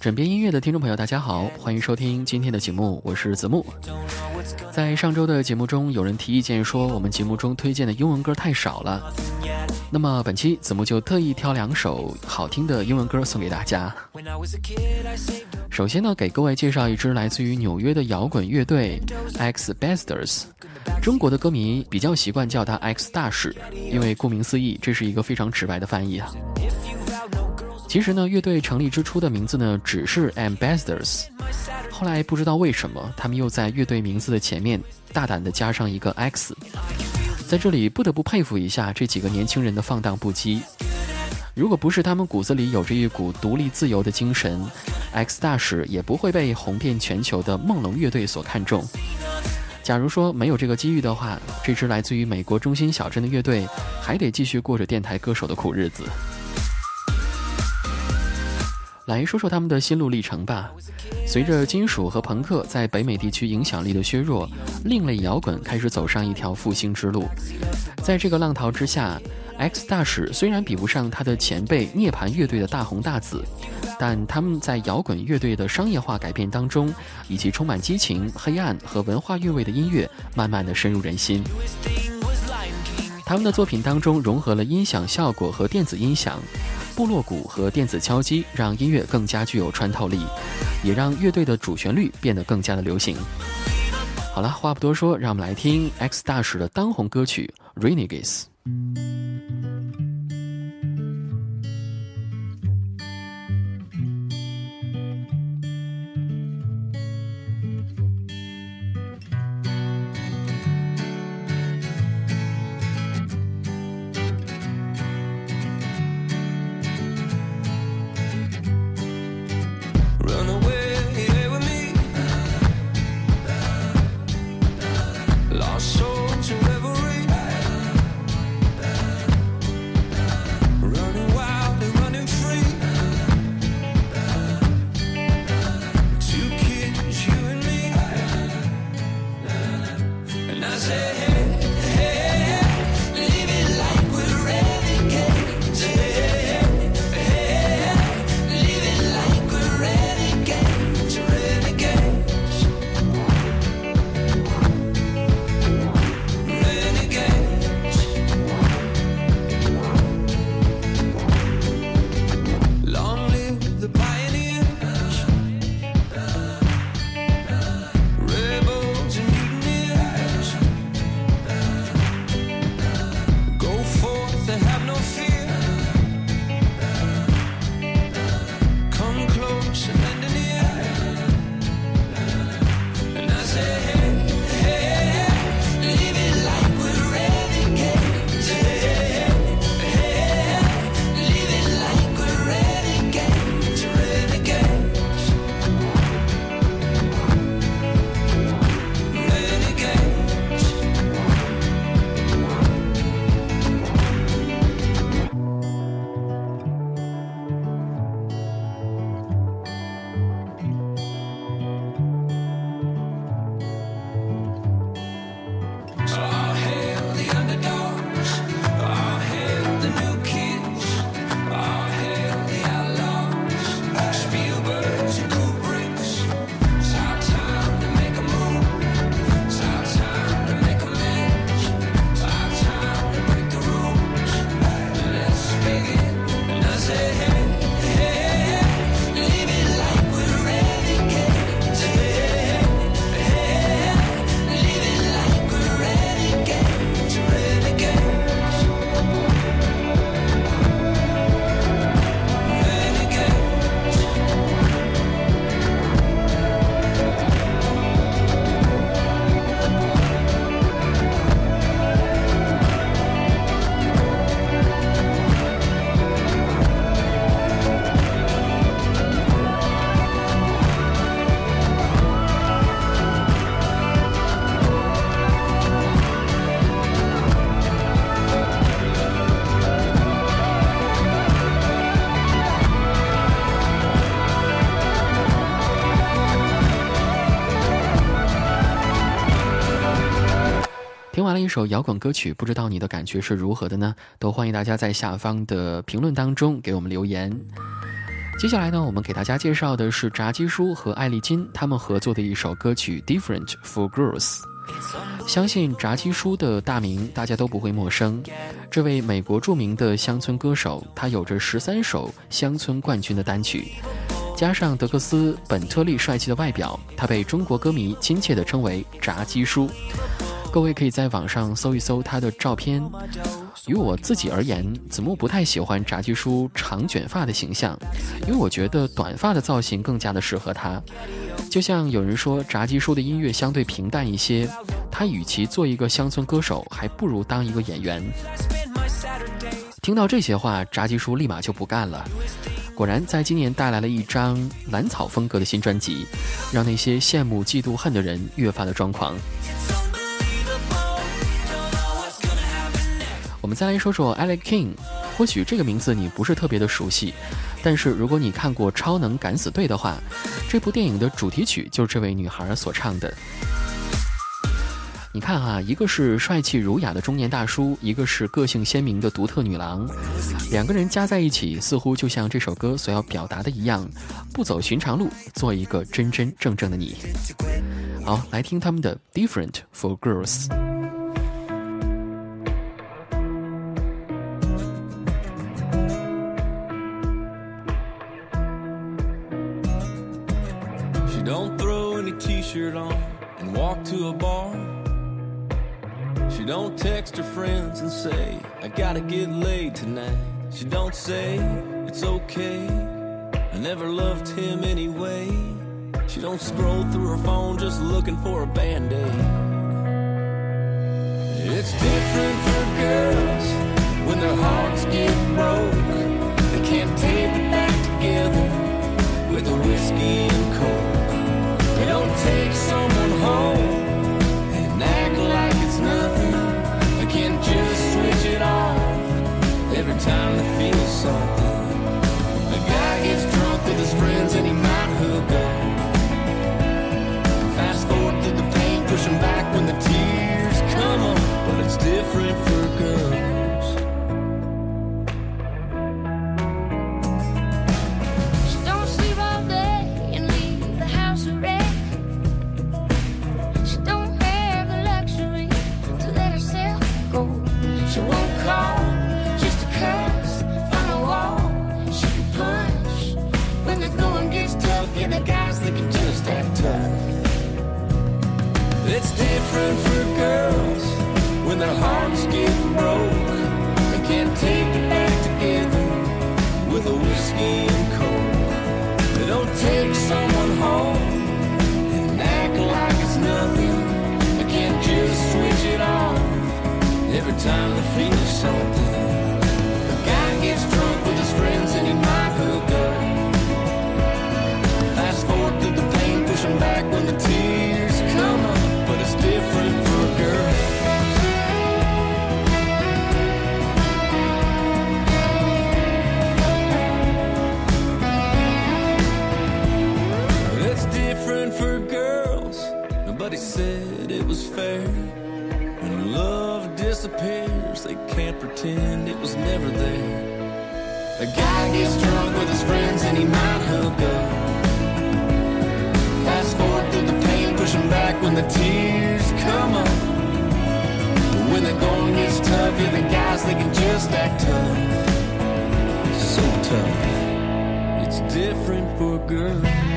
枕边音乐的听众朋友，大家好，欢迎收听今天的节目，我是子木。在上周的节目中，有人提意见说我们节目中推荐的英文歌太少了。那么本期子木就特意挑两首好听的英文歌送给大家。首先呢，给各位介绍一支来自于纽约的摇滚乐队 X Besters。中国的歌迷比较习惯叫他 X 大使，因为顾名思义，这是一个非常直白的翻译啊。其实呢，乐队成立之初的名字呢只是 Ambassadors，后来不知道为什么，他们又在乐队名字的前面大胆地加上一个 X。在这里不得不佩服一下这几个年轻人的放荡不羁。如果不是他们骨子里有着一股独立自由的精神，X 大使也不会被红遍全球的梦龙乐队所看中。假如说没有这个机遇的话，这支来自于美国中心小镇的乐队还得继续过着电台歌手的苦日子。来说说他们的心路历程吧。随着金属和朋克在北美地区影响力的削弱，另类摇滚开始走上一条复兴之路。在这个浪淘之下，X 大使虽然比不上他的前辈涅槃乐队的大红大紫。但他们在摇滚乐队的商业化改变当中，以及充满激情、黑暗和文化韵味的音乐，慢慢的深入人心。他们的作品当中融合了音响效果和电子音响，部落鼓和电子敲击，让音乐更加具有穿透力，也让乐队的主旋律变得更加的流行。好了，话不多说，让我们来听 X 大使的当红歌曲《Renegades》。一首摇滚歌曲，不知道你的感觉是如何的呢？都欢迎大家在下方的评论当中给我们留言。接下来呢，我们给大家介绍的是炸鸡叔和艾丽金他们合作的一首歌曲《Different for Girls》。相信炸鸡叔的大名大家都不会陌生。这位美国著名的乡村歌手，他有着十三首乡村冠军的单曲，加上德克斯·本特利帅气的外表，他被中国歌迷亲切地称为“炸鸡叔”。各位可以在网上搜一搜他的照片。于我自己而言，子木不太喜欢炸鸡叔长卷发的形象，因为我觉得短发的造型更加的适合他。就像有人说，炸鸡叔的音乐相对平淡一些，他与其做一个乡村歌手，还不如当一个演员。听到这些话，炸鸡叔立马就不干了。果然，在今年带来了一张蓝草风格的新专辑，让那些羡慕、嫉妒、恨的人越发的抓狂。我们再来说说 Alex King，或许这个名字你不是特别的熟悉，但是如果你看过《超能敢死队》的话，这部电影的主题曲就是这位女孩所唱的。你看啊，一个是帅气儒雅的中年大叔，一个是个性鲜明的独特女郎，两个人加在一起，似乎就像这首歌所要表达的一样，不走寻常路，做一个真真正正的你。好，来听他们的《Different for Girls》。Shirt on and walk to a bar. She don't text her friends and say, I gotta get laid tonight. She don't say, it's okay. I never loved him anyway. She don't scroll through her phone just looking for a band-aid. It's different for girls when their hearts get broke. They can't take it different for girls when their hearts get broke. They can't take it back together with a whiskey and coke. They don't take someone home and act like it's nothing. They can't just switch it off every time they feel something. Disappears, they can't pretend it was never there. A guy gets drunk with his friends and he might hook up. Fast forward through the pain, push him back when the tears come up. When the going gets tough, yeah, the guys they can just act tough. So tough. It's different for girls.